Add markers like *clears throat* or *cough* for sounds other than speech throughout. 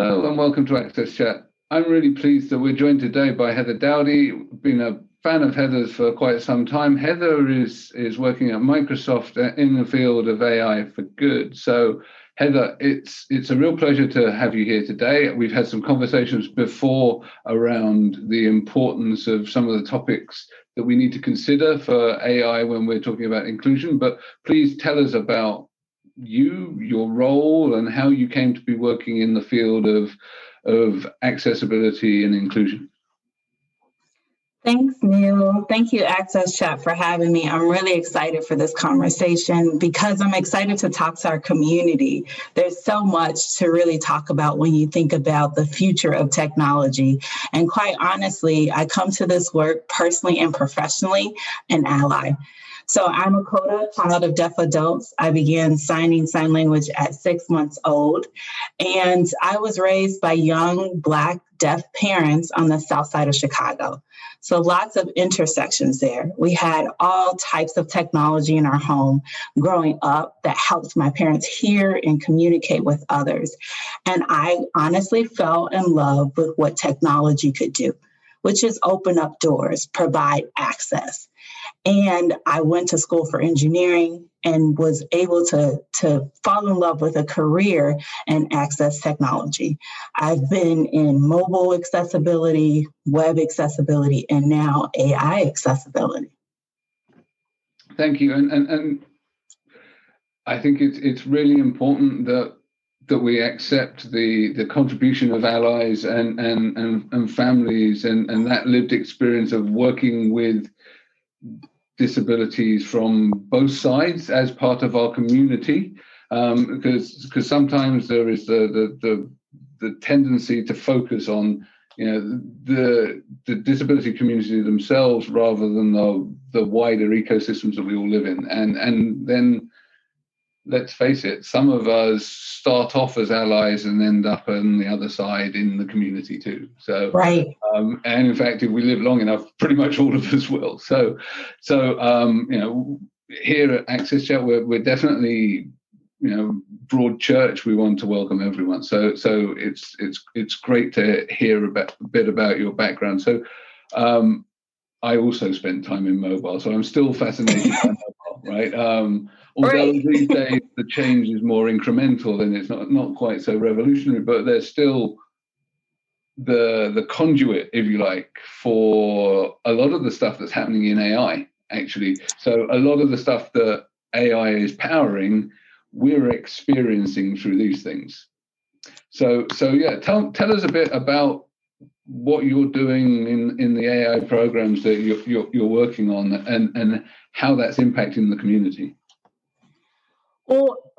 Uh, Hello and welcome to Access Chat. I'm really pleased that we're joined today by Heather Dowdy. Been a fan of Heather's for quite some time. Heather is is working at Microsoft uh, in the field of AI for good. So Heather, it's it's a real pleasure to have you here today. We've had some conversations before around the importance of some of the topics that we need to consider for AI when we're talking about inclusion. But please tell us about you, your role, and how you came to be working in the field of of accessibility and inclusion. Thanks, Neil. Thank you, Access Chat, for having me. I'm really excited for this conversation because I'm excited to talk to our community. There's so much to really talk about when you think about the future of technology. And quite honestly, I come to this work personally and professionally an ally. So I'm a CODA, child of deaf adults. I began signing sign language at six months old. And I was raised by young Black deaf parents on the south side of Chicago. So lots of intersections there. We had all types of technology in our home growing up that helped my parents hear and communicate with others. And I honestly fell in love with what technology could do, which is open up doors, provide access. And I went to school for engineering and was able to, to fall in love with a career in access technology. I've been in mobile accessibility, web accessibility, and now AI accessibility. Thank you. And, and, and I think it's, it's really important that that we accept the the contribution of allies and and and, and families and, and that lived experience of working with disabilities from both sides as part of our community um, because because sometimes there is the, the the the tendency to focus on you know the the disability community themselves rather than the the wider ecosystems that we all live in. And and then let's face it, some of us start off as allies and end up on the other side in the community too. So, right. Um, and in fact, if we live long enough, pretty much all of us will. So, so um, you know, here at Access Chat, we're we're definitely you know broad church. We want to welcome everyone. So, so it's it's it's great to hear about, a bit about your background. So. Um, I also spent time in mobile, so I'm still fascinated by *laughs* right? Um, although right. these days the change is more incremental and it's not not quite so revolutionary, but there's still the the conduit, if you like, for a lot of the stuff that's happening in AI. Actually, so a lot of the stuff that AI is powering, we're experiencing through these things. So so yeah, tell tell us a bit about what you're doing in, in the AI programs that you're, you're, you're working on and, and how that's impacting the community.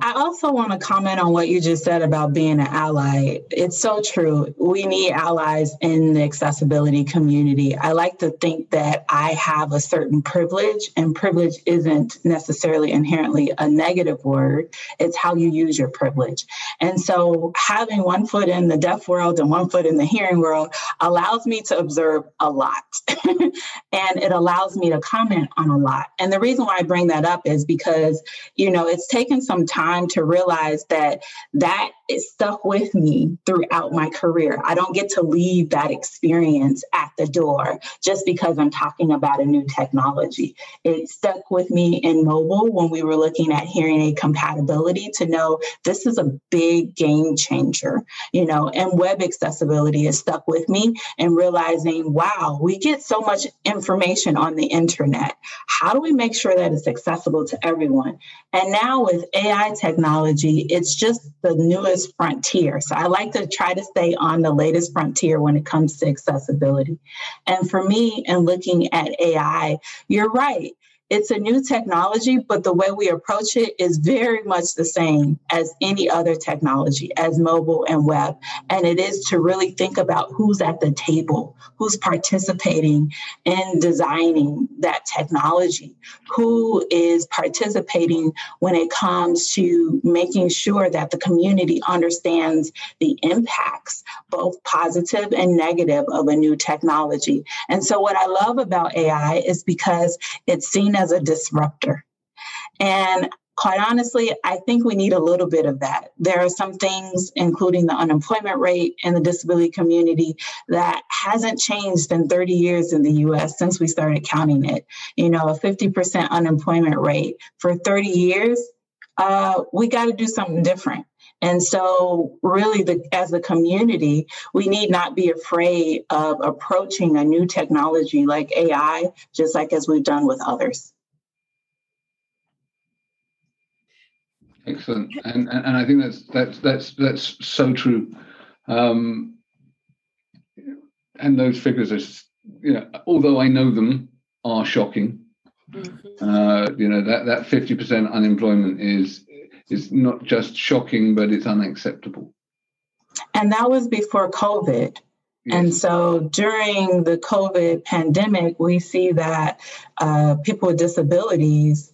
I also want to comment on what you just said about being an ally. It's so true. We need allies in the accessibility community. I like to think that I have a certain privilege, and privilege isn't necessarily inherently a negative word. It's how you use your privilege. And so, having one foot in the deaf world and one foot in the hearing world allows me to observe a lot. *laughs* and it allows me to comment on a lot. And the reason why I bring that up is because, you know, it's taken some time time to realize that that is stuck with me throughout my career. I don't get to leave that experience at the door just because I'm talking about a new technology. It stuck with me in mobile when we were looking at hearing aid compatibility to know this is a big game changer, you know, and web accessibility is stuck with me and realizing, wow, we get so much information on the internet. How do we make sure that it's accessible to everyone? And now with AI technology, it's just the newest frontier. So I like to try to stay on the latest frontier when it comes to accessibility. And for me, in looking at AI, you're right it's a new technology, but the way we approach it is very much the same as any other technology, as mobile and web. And it is to really think about who's at the table, who's participating in designing that technology, who is participating when it comes to making sure that the community understands the impacts, both positive and negative, of a new technology. And so, what I love about AI is because it's seen as a disruptor. And quite honestly, I think we need a little bit of that. There are some things, including the unemployment rate in the disability community, that hasn't changed in 30 years in the US since we started counting it. You know, a 50% unemployment rate for 30 years, uh, we got to do something different. And so, really, the, as a community, we need not be afraid of approaching a new technology like AI, just like as we've done with others. Excellent, and, and and I think that's that's that's that's so true. Um, and those figures are, you know, although I know them, are shocking. Mm-hmm. Uh, you know that that fifty percent unemployment is is not just shocking, but it's unacceptable. And that was before COVID. Yes. And so during the COVID pandemic, we see that uh, people with disabilities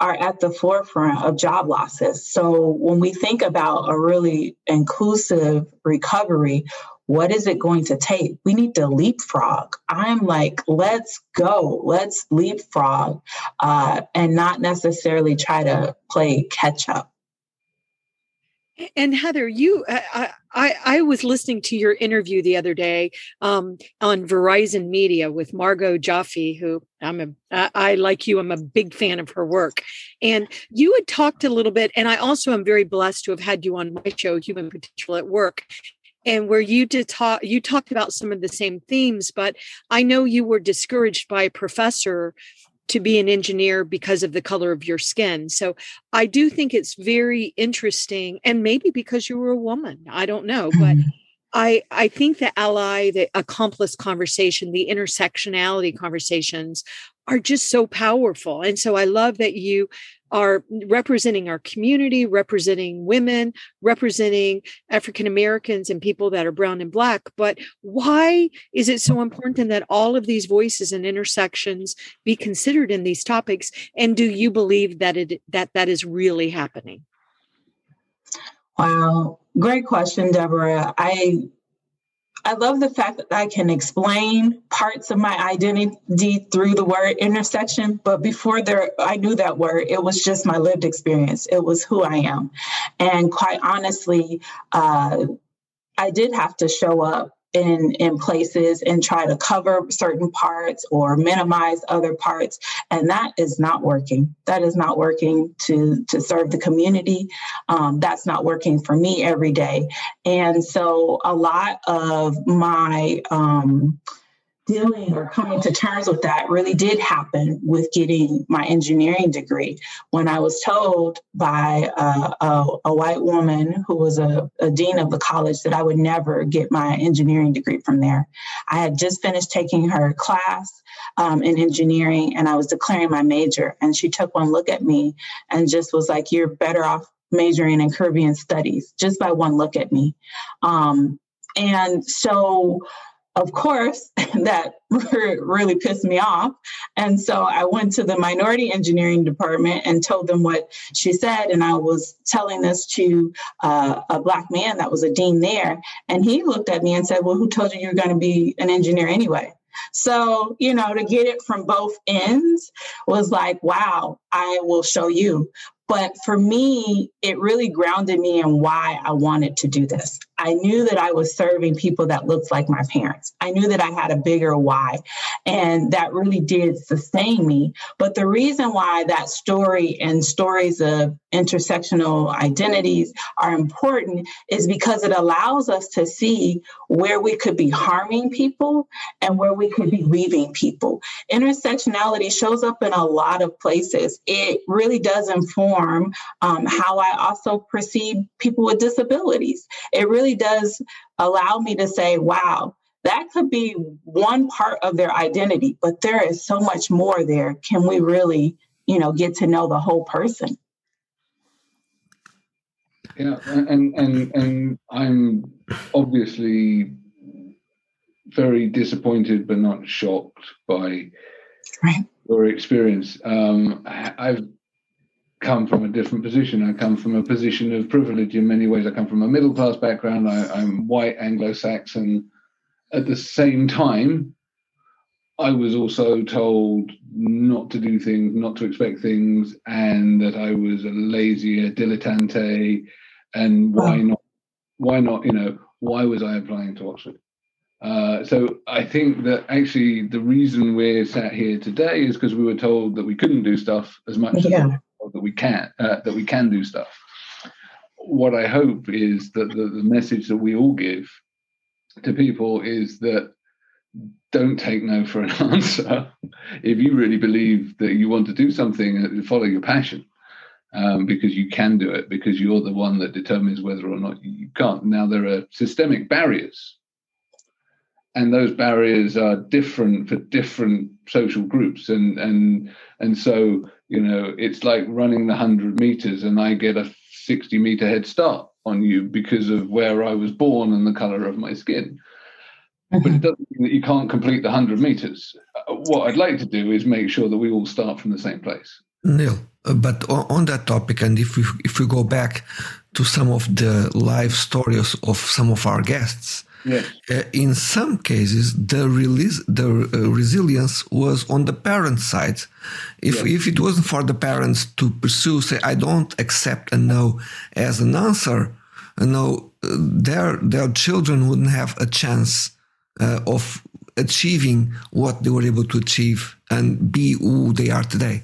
are at the forefront of job losses. So when we think about a really inclusive recovery, what is it going to take? We need to leapfrog. I'm like, let's go, let's leapfrog, uh, and not necessarily try to play catch up. And Heather, you, I, I, I, was listening to your interview the other day um, on Verizon Media with Margot Jaffe, who I'm a, I like you, I'm a big fan of her work. And you had talked a little bit, and I also am very blessed to have had you on my show, Human Potential at Work and where you did talk you talked about some of the same themes but i know you were discouraged by a professor to be an engineer because of the color of your skin so i do think it's very interesting and maybe because you were a woman i don't know but mm-hmm. I, I think the ally, the accomplice conversation, the intersectionality conversations are just so powerful. And so I love that you are representing our community, representing women, representing African Americans and people that are brown and black. But why is it so important that all of these voices and intersections be considered in these topics? And do you believe that it that that is really happening? Wow, great question, Deborah. I I love the fact that I can explain parts of my identity through the word intersection. But before there, I knew that word. It was just my lived experience. It was who I am. And quite honestly, uh, I did have to show up in in places and try to cover certain parts or minimize other parts. And that is not working. That is not working to to serve the community. Um, that's not working for me every day. And so a lot of my um, dealing or coming to terms with that really did happen with getting my engineering degree. When I was told by a, a white woman who was a, a, dean of the college that I would never get my engineering degree from there. I had just finished taking her class um, in engineering and I was declaring my major. And she took one look at me and just was like, You're better off majoring in Caribbean studies just by one look at me. Um, and so of course, *laughs* that *laughs* really pissed me off. And so I went to the minority engineering department and told them what she said. And I was telling this to uh, a Black man that was a dean there. And he looked at me and said, Well, who told you you're going to be an engineer anyway? So, you know, to get it from both ends was like, wow, I will show you. But for me, it really grounded me in why I wanted to do this. I knew that I was serving people that looked like my parents. I knew that I had a bigger why, and that really did sustain me. But the reason why that story and stories of intersectional identities are important is because it allows us to see where we could be harming people and where we could be leaving people. Intersectionality shows up in a lot of places. It really does inform um, how I also perceive people with disabilities. It really really does allow me to say, wow, that could be one part of their identity, but there is so much more there. Can we really, you know, get to know the whole person? Yeah, and and and I'm obviously very disappointed, but not shocked by right. your experience. Um, I've come from a different position. I come from a position of privilege in many ways. I come from a middle class background. I, am white Anglo Saxon. At the same time, I was also told not to do things, not to expect things, and that I was a lazy, a dilettante, and why not? Why not? You know, why was I applying to Oxford? Uh, so I think that actually the reason we're sat here today is because we were told that we couldn't do stuff as much yeah. as that we can uh, that we can do stuff. What I hope is that the, the message that we all give to people is that don't take no for an *laughs* answer. if you really believe that you want to do something, follow your passion. Um, because you can do it, because you're the one that determines whether or not you can't. Now, there are systemic barriers, and those barriers are different for different social groups. And, and, and so, you know, it's like running the 100 meters, and I get a 60 meter head start on you because of where I was born and the color of my skin but it doesn't mean that you can't complete the 100 meters. Uh, what I'd like to do is make sure that we all start from the same place. Neil, uh, but on, that topic, and if we if we go back to some of the live stories of some of our guests, yes. uh, in some cases the release the uh, resilience was on the parent side. If yes. if it wasn't for the parents to pursue, say, I don't accept a no as an answer, you know, uh, their their children wouldn't have a chance uh, of achieving what they were able to achieve and be who they are today.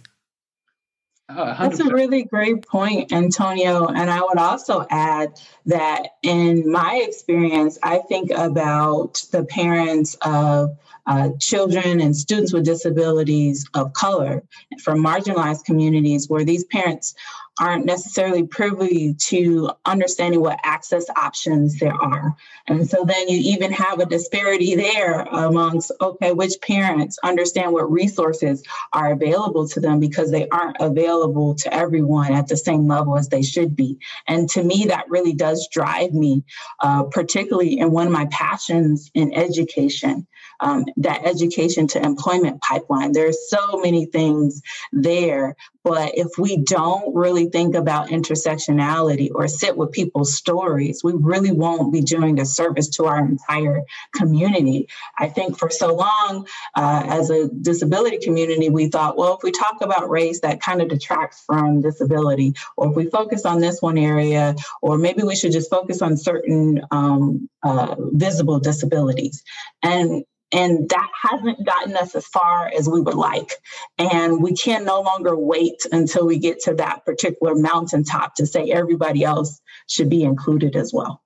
Oh, That's a really great point, Antonio. And I would also add that in my experience, I think about the parents of uh, children and students with disabilities of color from marginalized communities where these parents aren't necessarily privy to understanding what access options there are. And so then you even have a disparity there amongst, okay, which parents understand what resources are available to them because they aren't available to everyone at the same level as they should be. And to me, that really does drive me, uh, particularly in one of my passions in education um, that education to employment pipeline. There's so many things there, but if we don't really think about intersectionality or sit with people's stories, we really won't be doing a service to our entire community. I think for so long, uh, as a disability community, we thought, well, if we talk about race, that kind of detracts from disability. Or if we focus on this one area, or maybe we should just focus on certain um, uh, visible disabilities. And and that hasn't gotten us as far as we would like. And we can no longer wait until we get to that particular mountaintop to say everybody else should be included as well.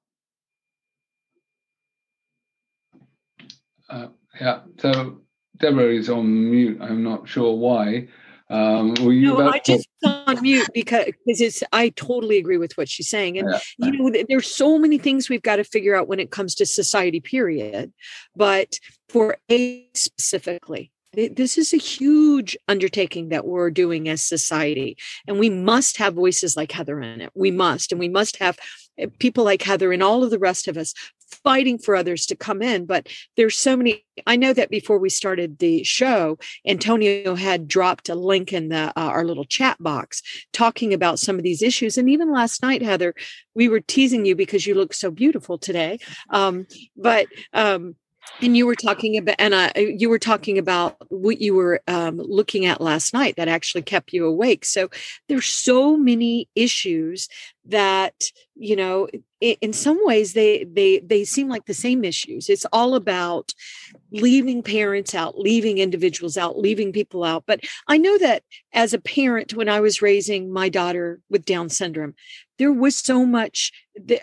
Uh, yeah, so Deborah is on mute. I'm not sure why. Um, were you no, I just on mute because because it's. I totally agree with what she's saying, and yeah. you know, there's so many things we've got to figure out when it comes to society. Period, but for A specifically, this is a huge undertaking that we're doing as society, and we must have voices like Heather in it. We must, and we must have eh, people like Heather and all of the rest of us fighting for others to come in but there's so many i know that before we started the show antonio had dropped a link in the uh, our little chat box talking about some of these issues and even last night heather we were teasing you because you look so beautiful today um, but um, and you were talking about, and uh, you were talking about what you were um, looking at last night that actually kept you awake. So there's so many issues that you know in some ways they they they seem like the same issues it's all about leaving parents out leaving individuals out leaving people out but i know that as a parent when i was raising my daughter with down syndrome there was so much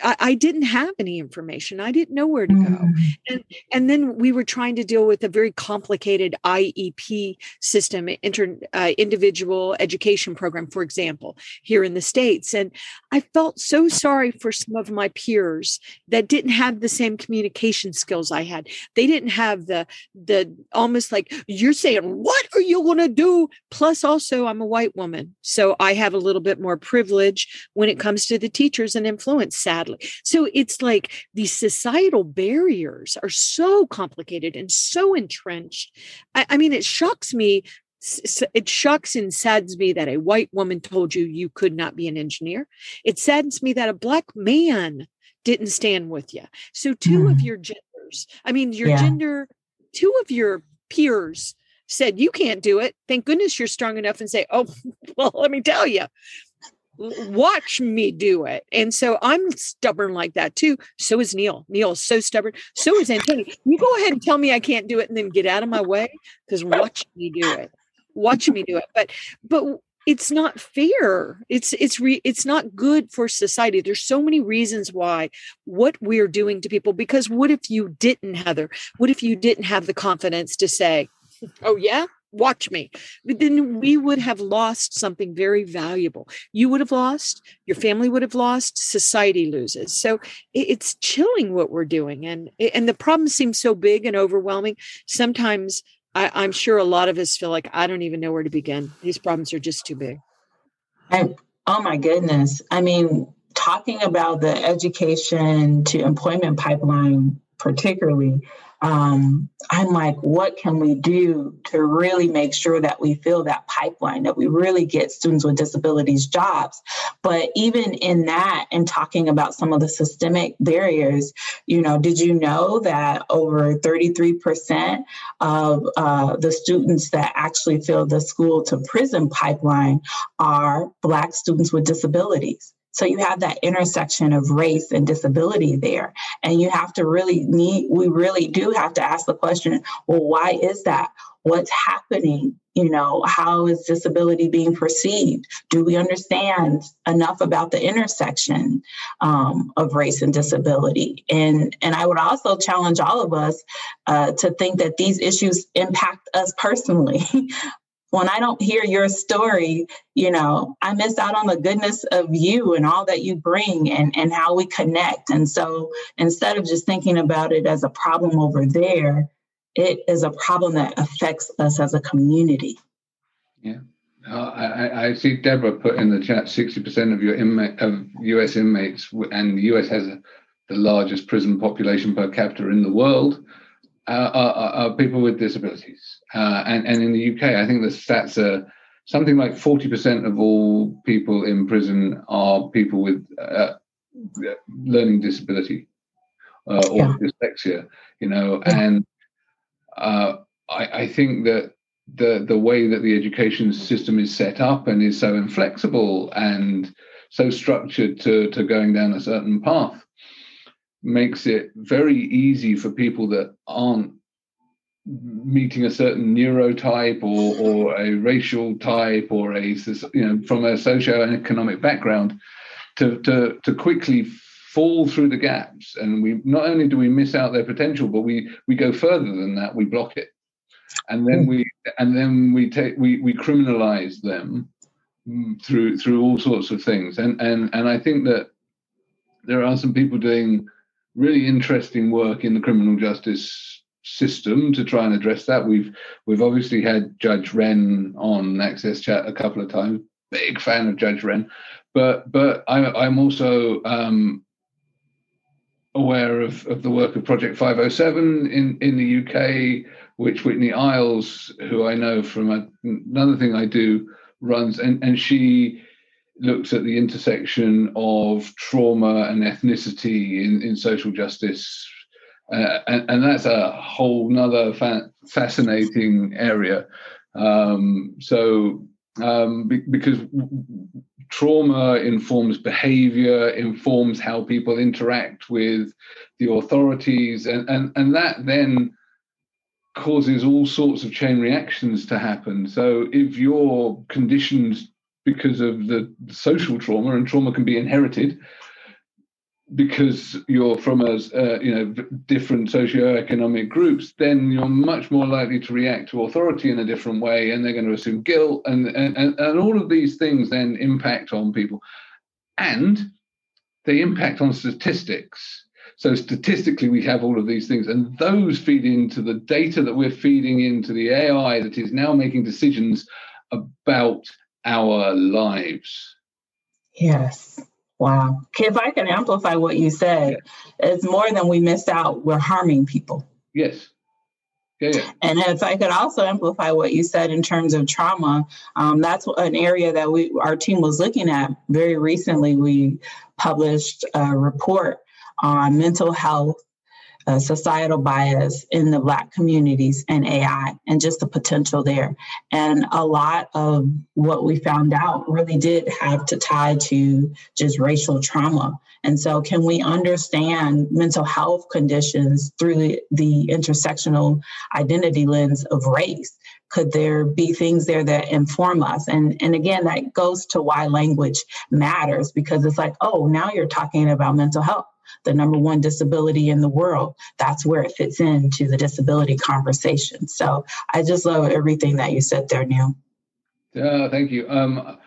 I, I, didn't have any information i didn't know where to go mm. and and then we were trying to deal with a very complicated iep system inter, uh, individual education program for example here in the states and i felt so sorry for some of my peers that didn't have the same communication skills I had. They didn't have the the almost like you're saying, what are you going to do? Plus, also, I'm a white woman, so I have a little bit more privilege when it comes to the teachers and influence. Sadly, so it's like these societal barriers are so complicated and so entrenched. I, I mean, it shocks me it shocks and saddens me that a white woman told you you could not be an engineer. It saddens me that a black man didn't stand with you. So, 2 mm. of your genders, I mean, your yeah. gender, two of your peers said you can't do it. Thank goodness you're strong enough and say oh *laughs* well let me tell you watch me do it. And so i'm stubborn like that too. So is neil. Neil's so stubborn. So is antonio. You go ahead and tell me i can't do it and then get out of my way because watch me do it. Watch me do it. But but it's not fair. It's it's re, it's not good for society. There's so many reasons why what we're doing to people because what if you didn't heather? What if you didn't have the confidence to say oh yeah watch me but then we would have lost something very valuable you would have lost your family would have lost society loses so it's chilling what we're doing and and the problem seems so big and overwhelming sometimes I, am sure a lot of us feel like I don't even know where to begin. These problems are just too big. I, oh my goodness. I mean, talking about the education to employment pipeline, particularly, um, I'm like, what can we do to really make sure that we fill that pipeline, that we really get students with disabilities jobs? But even in that, and talking about some of the systemic barriers, you know, did you know that over 33% of uh, the students that actually fill the school to prison pipeline are Black students with disabilities? So you have that intersection of race and disability there. And you have to really need, we really do have to ask the question well, why is that? What's happening? You know, how is disability being perceived? Do we understand enough about the intersection um, of race and disability? And and I would also challenge all of us uh, to think that these issues impact us personally. *laughs* when I don't hear your story, you know, I miss out on the goodness of you and all that you bring and, and how we connect. And so instead of just thinking about it as a problem over there, it is a problem that affects us as a community. Yeah. Uh, I, I, see Deborah put in the chat 60% of your inmate of US inmates, and the US has the largest prison population per capita in the world, uh, are, are people with disabilities. Uh, and, and in the UK, I think the stats are something like 40% of all people in prison are people with uh, learning disability uh, or yeah. dyslexia, you know, yeah. and uh, I, I, think that the the way that the education system is set up and is so inflexible and so structured to to going down a certain path makes it very easy for people that aren't meeting a certain neurotype or, or a racial type or a you know from a socio-economic background to, to to quickly fall through the gaps. And we not only do we miss out their potential but we we go further than that. We block it. And then hmm. we and then we take we we criminalize them through through all sorts of things. And and and i think that there are some people doing really interesting work in the criminal justice system to try and address that. We've we've obviously had Judge Wren on Access Chat a couple of times. Big fan of Judge Wren, but but I, am also um, aware of, of the work of Project 507 in in the UK, which Whitney Iles, who I know from a, another thing I do, runs, and and she looks at the intersection of trauma and ethnicity in, in social justice uh, and, and, that's a whole nother fa- fascinating area. Um, so, um, be, because trauma informs behavior, informs how people interact with the authorities, and, and, and that then causes all sorts of chain reactions to happen. So, if you're conditioned because of the social trauma, and trauma can be inherited, because you're from a uh, you know different socioeconomic groups, then you're much more likely to react to authority in a different way, and they're going to assume guilt, and and and all of these things then impact on people, and they impact on statistics. So statistically, we have all of these things, and those feed into the data that we're feeding into the AI that is now making decisions about our lives. Yes. Wow. If I can amplify what you said, it's more than we missed out. We're harming people. Yes. Yeah, yeah. And if I could also amplify what you said in terms of trauma, um, that's an area that we our team was looking at very recently. We published a report on mental health uh, societal bias in the Black communities and AI and just the potential there. And a lot of what we found out really did have to tie to just racial trauma. And so, can we understand mental health conditions through the, the intersectional identity lens of race? Could there be things there that inform us? And, and again, that goes to why language matters because it's like, oh, now you're talking about mental health the number one disability in the world. That's where it fits into the disability conversation. So I just love everything that you said there, Neil. Yeah, thank you. Um,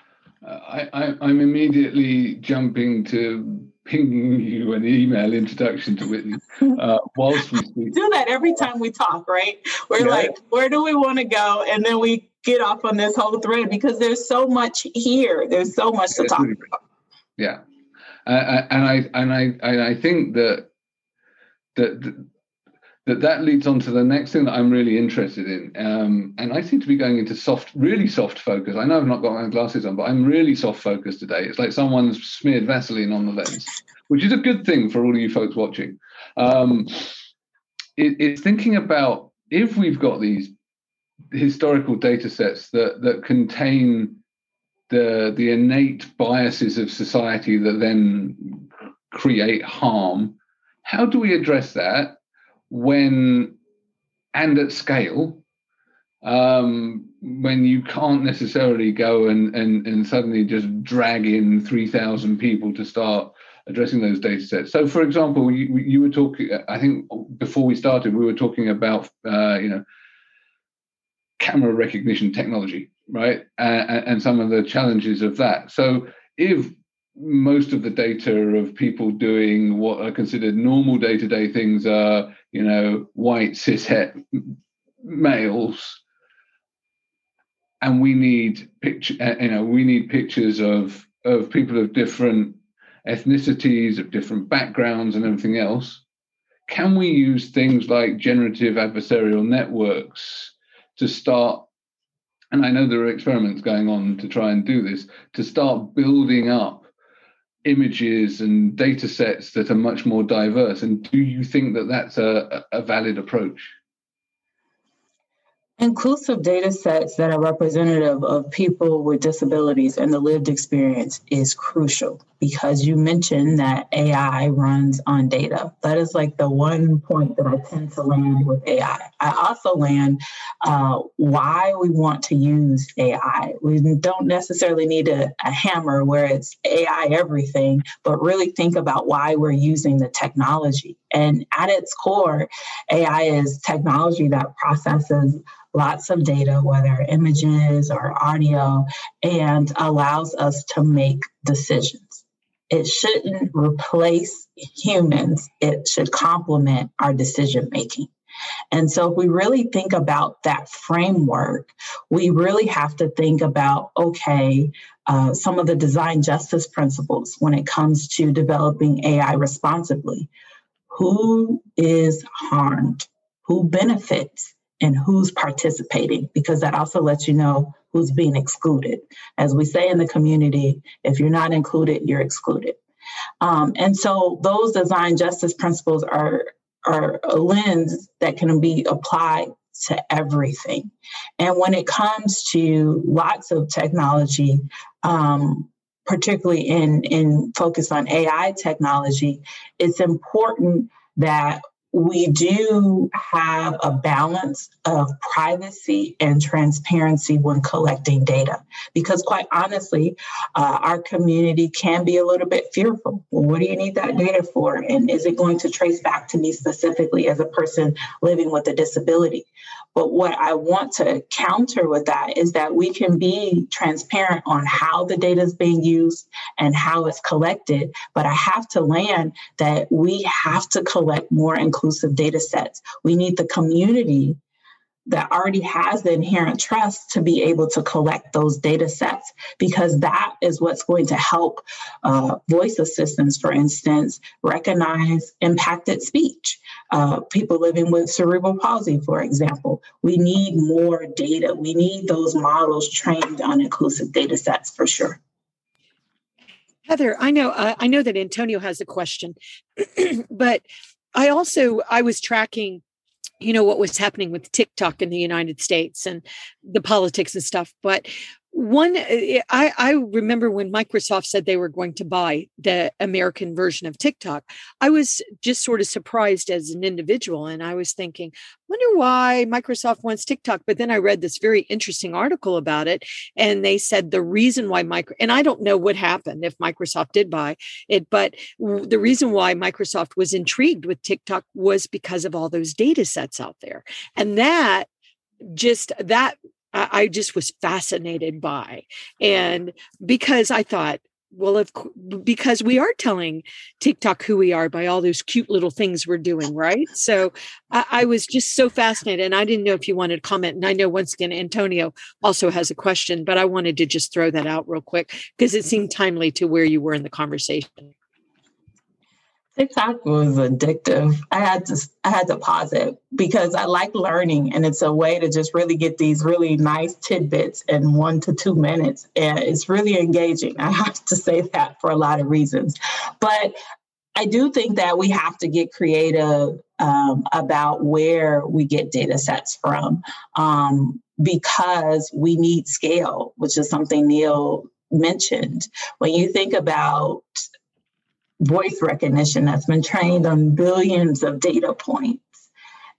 I—I'm immediately jumping to pinging you an email introduction to Whitney uh, whilst we speak. Do that every time we talk, right? We're yeah. like, where do we want to go? And then we get off on this whole thread because there's so much here. There's so much to talk about. Yeah, uh, and I and I and I think that that that that leads on to the next thing that I'm really interested in. Um, and I seem to be going into soft, really soft focus. I know I've not got my glasses on, but I'm really soft focused today. It's like someone's smeared Vaseline on the lens, which is a good thing for all of you folks watching. Um, it, it's thinking about if we've got these historical data sets that that contain the the innate biases of society that then create harm. How do we address that when and at scale? Um, when you can't necessarily go and, and, and suddenly just drag in 3,000 people to start addressing those data sets. So, for example, you, you were talking, I think before we started, we were talking about, uh, you know, camera recognition technology right? And, and some of the challenges of that. So if most of the data of people doing what are considered normal day-to-day things are, you know, white cishet males, and we need picture, uh, you know, we need pictures of of people of different ethnicities, of different backgrounds, and everything else. Can we use things like generative adversarial networks to start and I know there are experiments going on to try and do this, to start building up images and data sets that are much more diverse. And do you think that that's a, a valid approach? Inclusive data sets that are representative of people with disabilities and the lived experience is crucial because you mentioned that AI runs on data. That is like the one point that I tend to land with AI. I also land uh, why we want to use AI. We don't necessarily need a, a hammer where it's AI everything, but really think about why we're using the technology. And at its core, AI is technology that processes lots of data, whether images or audio, and allows us to make decisions. It shouldn't replace humans, it should complement our decision making. And so, if we really think about that framework, we really have to think about okay, uh, some of the design justice principles when it comes to developing AI responsibly. Who is harmed? Who benefits? and who's participating because that also lets you know who's being excluded. As we say in the community, if you're not included, you're excluded. Um, and so those design justice principles are, are a lens that can be applied to everything. And when it comes to lots of technology, um, particularly in, in focus on AI technology, it's important that we do have a balance of privacy and transparency when collecting data. Because quite honestly uh, our community can be a little bit fearful. Well what do you need that data for? And is it going to trace back to me specifically as a person living with a disability but what I want to counter with that is that we can be transparent on how the data is being used and how it's collected. But I have to land that we have to collect more inclusive data sets. We need the community that already has the inherent trust to be able to collect those data sets because that is what's going to help uh, voice assistants, for instance, recognize impacted speech. Uh, people living with cerebral palsy, for example. We need more data. We need those models trained on inclusive data sets for sure. Heather, I know uh, I know that Antonio has a question, *clears throat* but I also I was tracking you know what was happening with TikTok in the United States and the politics and stuff. But one eh, I, I remember when microsoft said they were going to buy the american version of tiktok i was just sort of surprised as an individual and i was thinking wonder why microsoft wants tiktok? But then i read this very interesting article about it and they said the reason why micro and i don't know what happened if microsoft did buy it but the reason why microsoft was intrigued with tiktok was because of all those data sets out there and that just that I, just was fascinated by. And because I thought, well, if because we are telling TikTok who we are by all those cute little things we're doing, right? So I, I, was just so fascinated, and I didn't know if you wanted to comment. And I know once again Antonio also has a question, but I wanted to just throw that out real quick because it seemed timely to where you were in the conversation. TikTok was addictive. I had to I had to pause it because I like learning and it's a way to just really get these really nice tidbits in one to two minutes. And it's really engaging. I *laughs* have to say that for a lot of reasons. But I do think that we have to get creative um, about where we get data sets from um, because we need scale, which is something Neil mentioned. When you think about voice recognition that's been trained on billions of data points,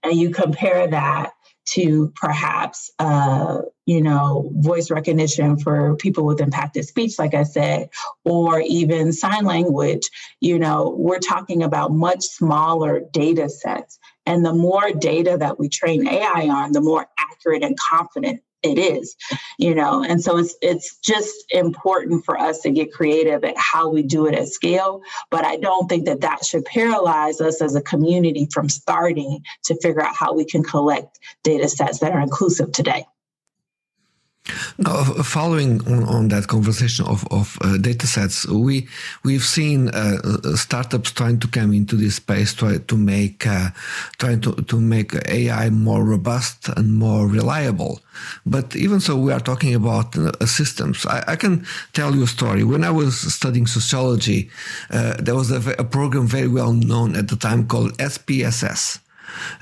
and you compare that to perhaps uh, you know voice recognition for people with impacted speech like i said or even sign language. You know we're talking about much smaller data sets. And the more data that we train ai on the more accurate and confident it is you know? And so it's it's just important for us to get creative at how we do it at scale but i don't think that that should paralyze us as a community from starting to figure out how we can collect data sets that are inclusive today now, following on, on, that conversation of, of uh, data sets, we we've seen uh, uh startups trying to come into this space, try to make uh, trying to, to make AI more robust and more reliable. But even so, we are talking about uh, systems. I, I, can tell you a story. When I was studying sociology, uh, there was a, a program very well known at the time called SPSS.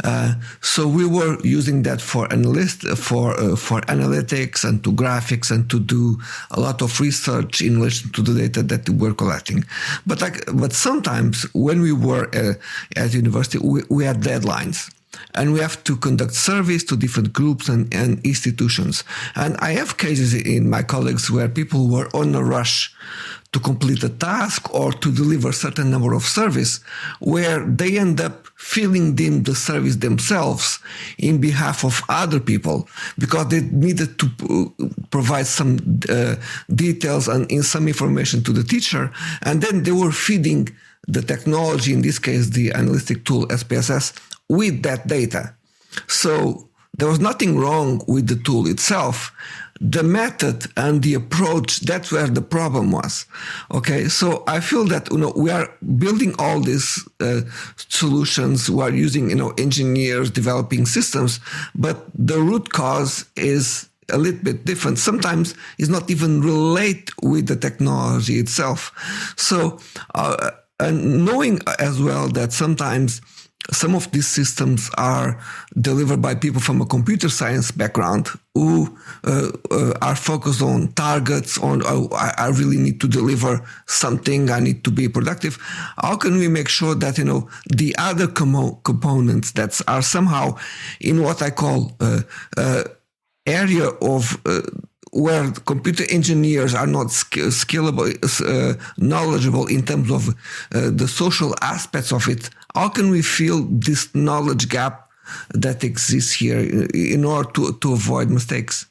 Uh, so we were using that for analyst for uh, for analytics and to graphics and to do a lot of research in relation to the data that we were collecting. But like, but sometimes when we were uh, at university, we, we had deadlines and we have to conduct surveys to different groups and, and, institutions. And I have cases in my colleagues where people were on a rush to complete a task or to deliver a certain number of service where they end up filling in the service themselves in behalf of other people because they needed to uh, provide some uh, details and in some information to the teacher. And then they were feeding the technology in this case the analytic tool spss with that data. So there was nothing wrong with the tool itself the method and the approach that's where the problem was. Okay so i feel that you know we are building all these uh, solutions. We are using you know engineers developing systems but the root cause is a little bit different. Sometimes it's not even relate with the technology itself. So uh, and knowing as well that sometimes some of these systems are delivered by people from a computer science background who uh, uh, are focused on targets on oh, I, really need to deliver something i need to be productive. How can we make sure that you know the other com- components that are somehow in what i call uh, uh area of uh, where computer engineers are not skillable, uh, knowledgeable in terms of uh, the social aspects of it, how can we fill this knowledge gap that exists here uh, in order to, to avoid mistakes?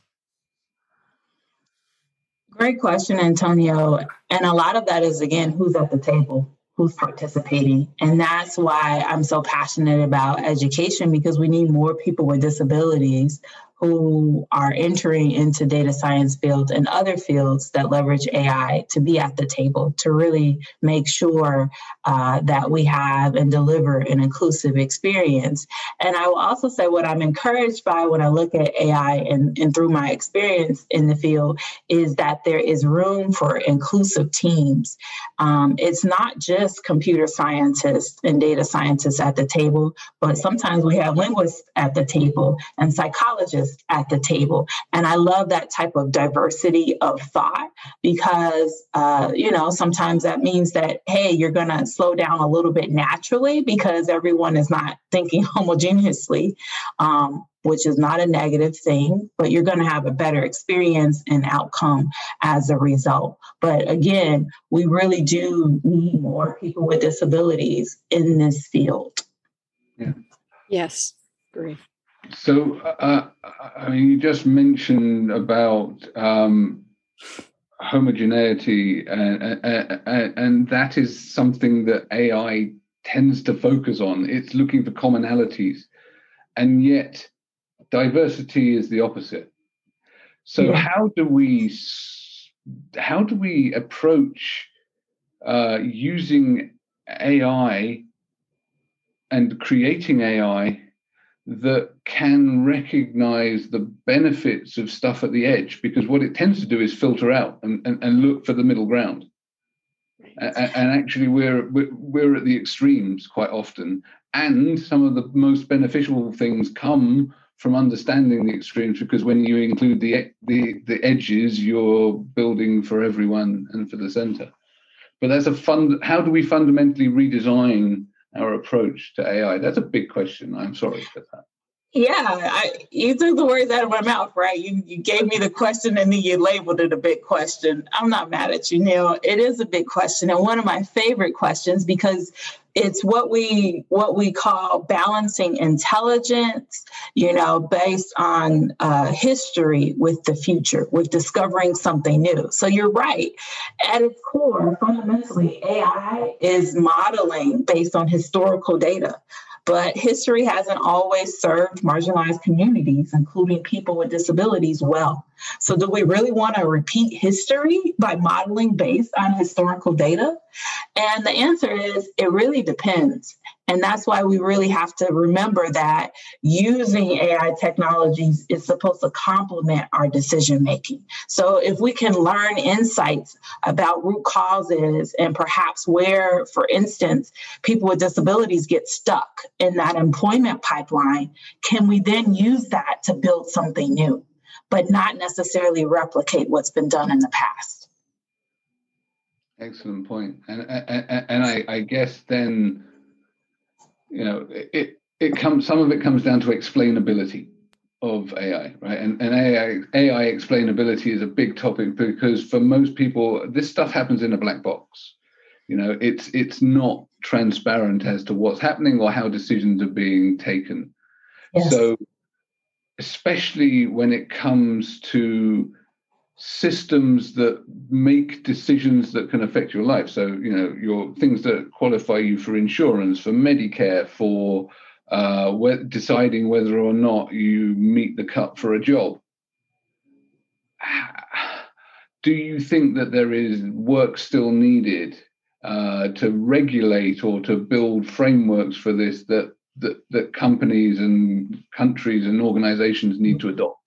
Great question, Antonio. And a lot of that is, again, who's at the table, who's participating. And that's why I'm so passionate about education because we need more people with disabilities who are entering into data science fields and other fields that leverage AI to be at the table to really make sure uh, that we have and deliver an inclusive experience. And I will also say what I'm encouraged by when I look at AI and, and through my experience in the field is that there is room for inclusive teams. Um, it's not just computer scientists and data scientists at the table, but sometimes we have linguists at the table and psychologists at the table. And I love that type of diversity of thought because, uh, you know, sometimes that means that, hey, you're going to slow down a little bit naturally because everyone is not thinking *laughs* homogeneously. Um, which is not a negative thing, but you're going to have a better experience and outcome as a result. But again, we really do need more people with disabilities in this field. Yeah. Yes, agree. So, uh, I mean, you just mentioned about um, homogeneity, and, and, and that is something that AI tends to focus on. It's looking for commonalities, and yet diversity is the opposite. So, yeah. how do we how do we approach uh, using AI and creating AI that can recognize the benefits of stuff at the edge because what it tends to do is filter out and, and, and look for the middle ground. And, and, actually we're, we're we're at the extremes quite often and some of the most beneficial things come from understanding the extremes because when you include the the the edges you're building for everyone and for the center. But that's a fund how do we fundamentally redesign our approach to AI? That's a big question. I'm sorry for that. Yeah, I, you took the words out of my mouth, right? You you gave me the question and then you labeled it a big question. I'm not mad at you, Neil. It is a big question and one of my favorite questions because it's what we what we call balancing intelligence, you know, based on uh, history with the future, with discovering something new. So you're right. At its core, fundamentally, AI is modeling based on historical data. But history hasn't always served marginalized communities, including people with disabilities, well. So, do we really want to repeat history by modeling based on historical data? And the answer is it really depends. And that's why we really have to remember that using AI technologies is supposed to complement our decision making. So if we can learn insights about root causes and perhaps where, for instance, people with disabilities get stuck in that employment pipeline, can we then use that to build something new, but not necessarily replicate what's been done in the past? Excellent point. And, and, and I, I guess then you know, it it comes some of it comes down to explainability of AI, right? And, and AI, AI explainability is a big topic because for most people, this stuff happens in a black box. You know, it's it's not transparent as to what's happening or how decisions are being taken. Yes. So, especially when it comes to systems that make decisions that can affect your life. So, you know, your things that qualify you for insurance, for Medicare, for uh, wh- deciding whether or not you meet the cut for a job. Do you think that there is work still needed uh, to regulate or to build frameworks for this that, that that companies and countries and organizations need to adopt?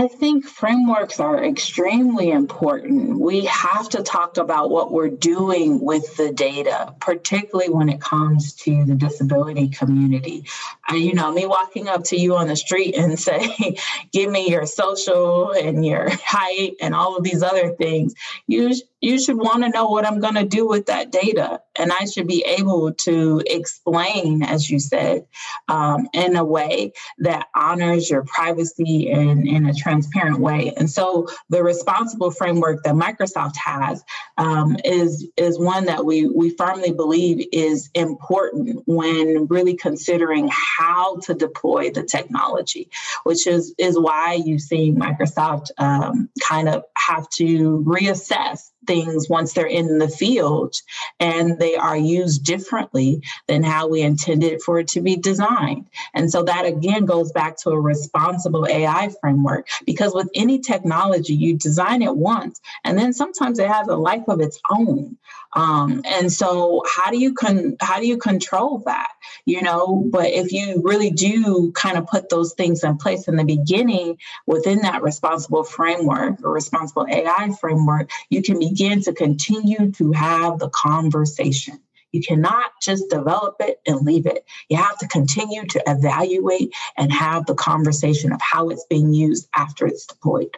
I think frameworks are extremely important. We have to talk about what we're doing with the data, particularly when it comes to the disability community. You know, me walking up to you on the street and *laughs* say, give me your social and your height and all of these other things, you you should want to know what I'm going to do with that data. And I should be able to explain, as you said, um, in a way that honors your privacy and in a transparent way. And so the responsible framework that Microsoft has um, is, is one that we, we firmly believe is important when really considering how to deploy the technology, which is, is why you see Microsoft um, kind of have to reassess things once they're in the field and they are used differently than how we intended for it to be designed. And so that again goes back to a responsible AI framework because with any technology, you design it once and then sometimes it has a life of its own. Um, and so how do you con- how do you control that? You know, but if you really do kind of put those things in place in the beginning within that responsible framework or responsible AI framework, you can begin to continue to have the conversation. You cannot just develop it and leave it. You have to continue to evaluate and have the conversation of how it's being used after it's deployed.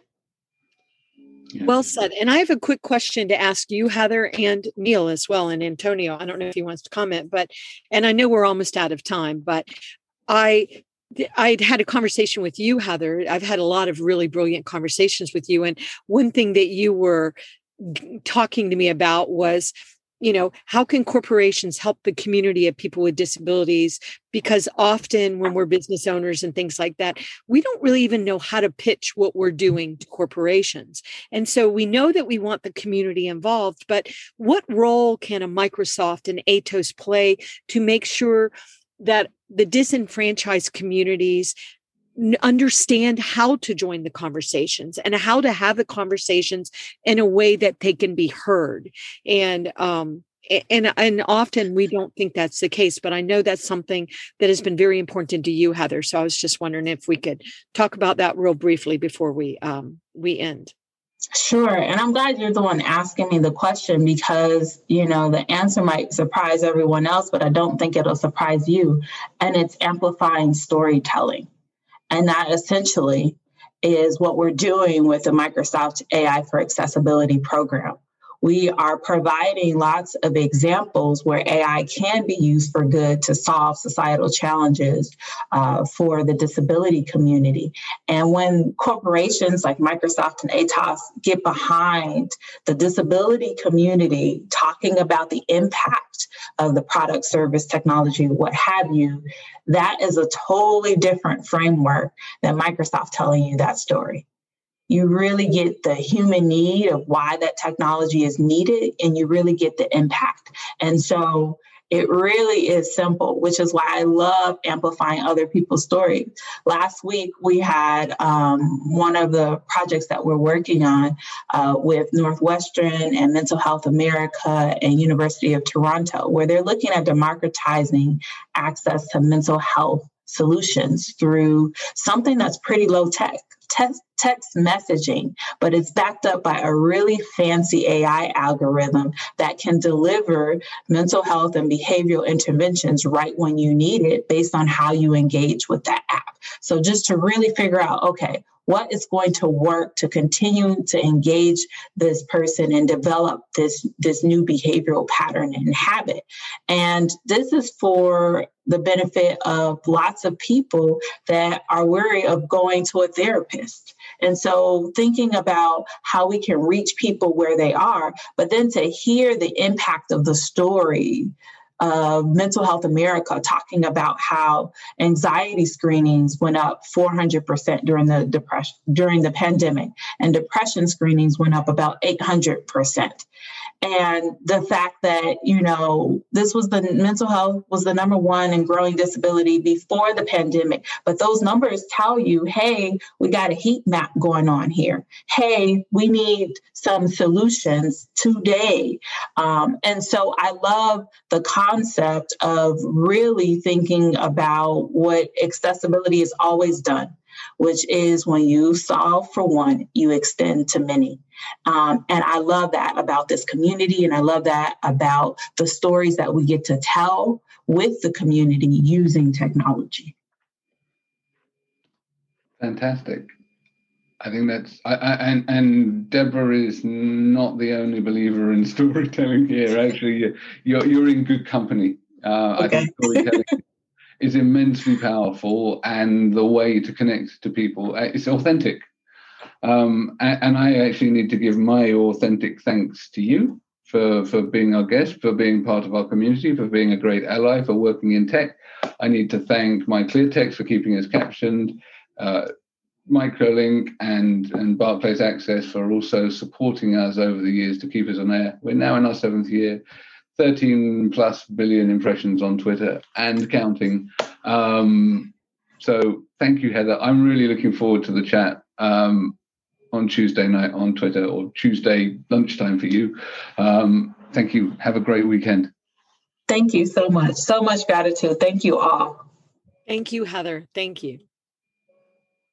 Well said. And I have a quick question to ask you, Heather, and Neil as well, and Antonio. I don't know if he wants to comment, but, and I know we're almost out of time, but I I'd had a conversation with you, Heather. I've had a lot of really brilliant conversations with you. And one thing that you were talking to me about was, you know, how can corporations help the community of people with disabilities? Because often when we're business owners and things like that, we don't really even know how to pitch what we're doing to corporations. And so we know that we want the community involved, but what role can a Microsoft and Atos play to make sure that the disenfranchised communities understand how to join the conversations and how to have the conversations in a way that they can be heard and um and and often we don't think that's the case but i know that's something that has been very important to you heather so i was just wondering if we could talk about that real briefly before we um we end Sure. And I'm glad you're the one asking me the question because, you know, the answer might surprise everyone else, but I don't think it'll surprise you. And it's amplifying storytelling. And that essentially is what we're doing with the Microsoft AI for Accessibility program we are providing lots of examples where AI can be used for good to solve societal challenges uh, for the disability community. And when corporations like Microsoft and Atos get behind the disability community talking about the impact of the product, service, technology, what have you, that is a totally different framework than Microsoft telling you that story you really get the human need of why that technology is needed and you really get the impact. And so it really is simple, which is why I love amplifying other people's stories. Last week, we had um, one of the projects that we're working on uh, with Northwestern and Mental Health America and University of Toronto, where they're looking at democratizing access to mental health solutions through something that's pretty low tech text, text messaging, but it's backed up by a really fancy AI algorithm that can deliver mental health and behavioral interventions right when you need it based on how you engage with that app. So just to really figure out, okay, what is going to work to continue to engage this person and develop this this new behavioral pattern and habit. And this is for the benefit of lots of people that are wary of going to a therapist. And so thinking about how we can reach people where they are but then to hear the impact of the story of Mental Health America talking about how anxiety screenings went up 400% during the depression during the pandemic and depression screenings went up about 800% and the fact that you know this was the mental health was the number one in growing disability before the pandemic. But those numbers tell you hey we got a heat map going on here. Hey we need some solutions today. Um, and so i love the concept of really thinking about what accessibility has always done which is when you solve for one, you extend to many. Um, and I love that about this community, and I love that about the stories that we get to tell with the community using technology. Fantastic. I think that's I, I, and and Deborah is not the only believer in *laughs* storytelling here. Actually, you're you're in good company. Uh, okay. I think storytelling *laughs* is immensely powerful, and the way to connect to people uh, is authentic. Um, and, I actually need to give my authentic thanks to you for for being our guest, for being part of our community, for being a great ally, for working in tech. I need to thank MyClearText for keeping us captioned. Uh, Microlink and, and Barclays Access for also supporting us over the years to keep us on air. We're now in our seventh year, 13 plus billion impressions on Twitter and counting. Um, so thank you, Heather. I'm really looking forward to the chat um, on Tuesday night on Twitter or Tuesday lunchtime for you. Um, thank you. Have a great weekend. Thank you so much. So much gratitude. Thank you all. Thank you, Heather. Thank you.